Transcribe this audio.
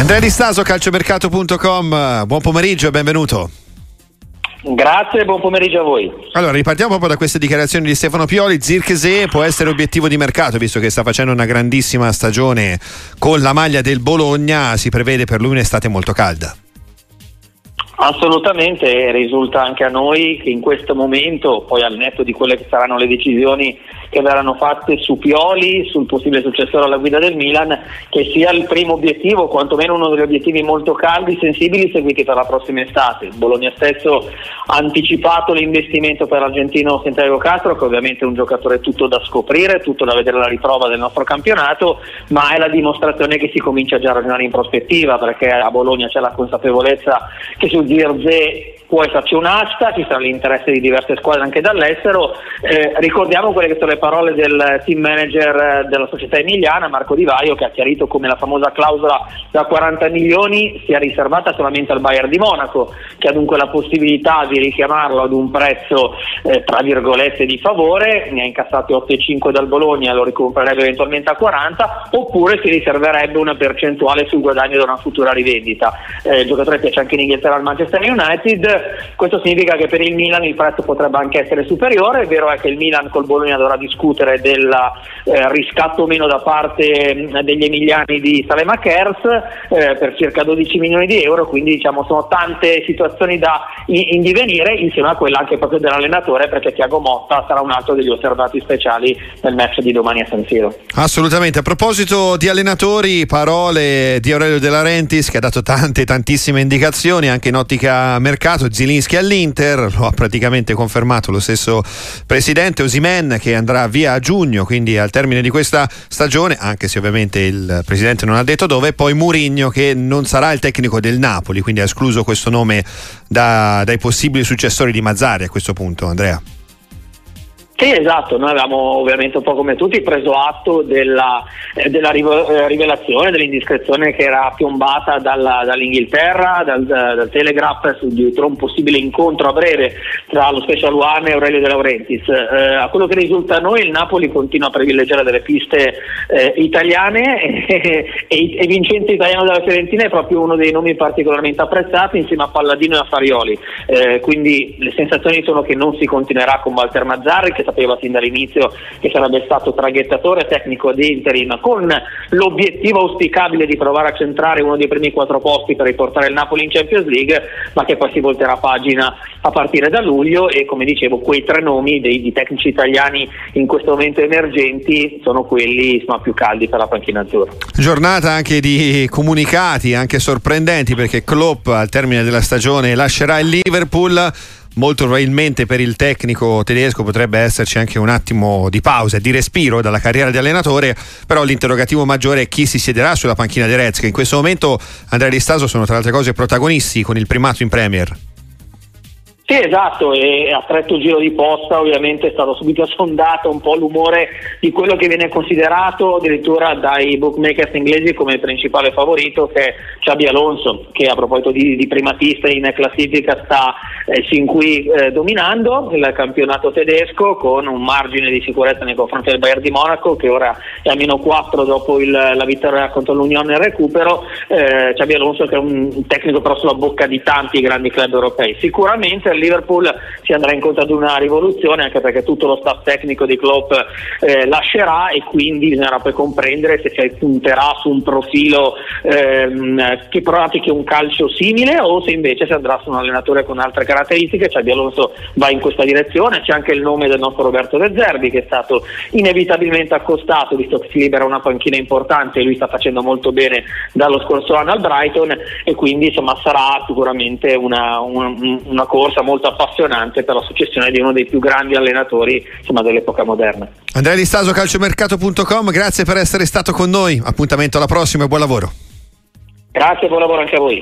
Andrea Di Staso, calciomercato.com, buon pomeriggio e benvenuto. Grazie buon pomeriggio a voi. Allora, ripartiamo proprio da queste dichiarazioni di Stefano Pioli. Zirkese può essere obiettivo di mercato, visto che sta facendo una grandissima stagione con la maglia del Bologna, si prevede per lui un'estate molto calda. Assolutamente, risulta anche a noi che in questo momento, poi al netto di quelle che saranno le decisioni che verranno fatte su Pioli, sul possibile successore alla guida del Milan, che sia il primo obiettivo, quantomeno uno degli obiettivi molto caldi, sensibili, seguiti per la prossima estate. Bologna stesso ha anticipato l'investimento per l'argentino Santiago Castro, che ovviamente è un giocatore tutto da scoprire, tutto da vedere alla riprova del nostro campionato, ma è la dimostrazione che si comincia già a ragionare in prospettiva, perché a Bologna c'è la consapevolezza che su Zirze può esserci un'asta, ci sarà l'interesse di diverse squadre anche dall'estero. Eh, ricordiamo quelle che sono le parole del team manager della società emiliana, Marco Di Vaio, che ha chiarito come la famosa clausola da 40 milioni sia riservata solamente al Bayern di Monaco, che ha dunque la possibilità di richiamarlo ad un prezzo eh, tra virgolette di favore, ne ha incassati 8,5 dal Bologna, lo ricomprerebbe eventualmente a 40, oppure si riserverebbe una percentuale sul guadagno da una futura rivendita. Eh, il giocatore piace anche in Inghilterra al Manchester United. Questo significa che per il Milan il prezzo potrebbe anche essere superiore, è vero è che il Milan col Bologna dovrà discutere del eh, riscatto o meno da parte mh, mm, degli emiliani di Salema Kers eh, per circa 12 milioni di euro, quindi diciamo sono tante situazioni da in, in divenire insieme a quella anche proprio dell'allenatore perché Tiago Motta sarà un altro degli osservati speciali nel match di domani a San Siro. Assolutamente, a proposito di allenatori, parole di Aurelio De Laurentiis che ha dato tante tantissime indicazioni anche in ottica mercato Zilinski all'Inter, lo ha praticamente confermato lo stesso presidente Osimen che andrà via a giugno, quindi al termine di questa stagione, anche se ovviamente il presidente non ha detto dove, poi Murigno che non sarà il tecnico del Napoli, quindi ha escluso questo nome da, dai possibili successori di Mazzari a questo punto, Andrea. Sì, esatto, noi avevamo ovviamente un po' come tutti preso atto della, eh, della eh, rivelazione, dell'indiscrezione che era piombata dalla, dall'Inghilterra, dal, dal Telegraph su dietro un possibile incontro a breve tra lo Special One e Aurelio De Laurentiis. Eh, a quello che risulta a noi il Napoli continua a privilegiare delle piste eh, italiane e, e, e, Vincenzo Italiano della Fiorentina è proprio uno dei nomi particolarmente apprezzati insieme a Palladino e a Farioli. Eh, quindi le sensazioni sono che non si continuerà con Walter Mazzarri che sapeva sin dall'inizio che sarebbe stato traghettatore tecnico di interim con l'obiettivo auspicabile di provare a centrare uno dei primi quattro posti per riportare il Napoli in Champions League, ma che poi si volterà pagina a partire da luglio e come dicevo quei tre nomi dei, di tecnici italiani in questo momento emergenti sono quelli insomma, più caldi per la panchina azzurra. Giornata anche di comunicati, anche sorprendenti perché Klopp al termine della stagione lascerà il Liverpool molto probabilmente per il tecnico tedesco potrebbe esserci anche un attimo di pausa e di respiro dalla carriera di allenatore, però l'interrogativo maggiore è chi si siederà sulla panchina dei Reds, che in questo momento Andrea Di Staso sono tra le altre cose protagonisti con il primato in Premier. Sì, esatto, e a stretto giro di posta ovviamente è stato subito sondato un po' l'umore di quello che viene considerato addirittura dai bookmakers inglesi come principale favorito che è Xabi Alonso, che a proposito di, di primatista in classifica sta eh, sin qui eh, dominando il campionato tedesco con un margine di sicurezza nei confronti del Bayern di Monaco che ora è a meno 4 dopo il, la vittoria contro l'Unione nel recupero, eh, Xabi Alonso che è un tecnico però sulla bocca di tanti grandi club europei. Sicuramente Liverpool si andrà incontro ad una rivoluzione anche perché tutto lo staff tecnico di Klopp eh, lascerà e quindi bisognerà poi comprendere se si punterà su un profilo ehm, che pratichi un calcio simile o se invece si andrà su un allenatore con altre caratteristiche, cioè Di Alonso va in questa direzione, c'è anche il nome del nostro Roberto De Zerbi che è stato inevitabilmente accostato visto che si libera una panchina importante e lui sta facendo molto bene dallo scorso anno al Brighton e quindi insomma sarà sicuramente una, una, una corsa molto appassionante per la successione di uno dei più grandi allenatori insomma, dell'epoca moderna. Andrea Di Staso, calciomercato.com, grazie per essere stato con noi. Appuntamento alla prossima e buon lavoro. Grazie, buon lavoro anche a voi.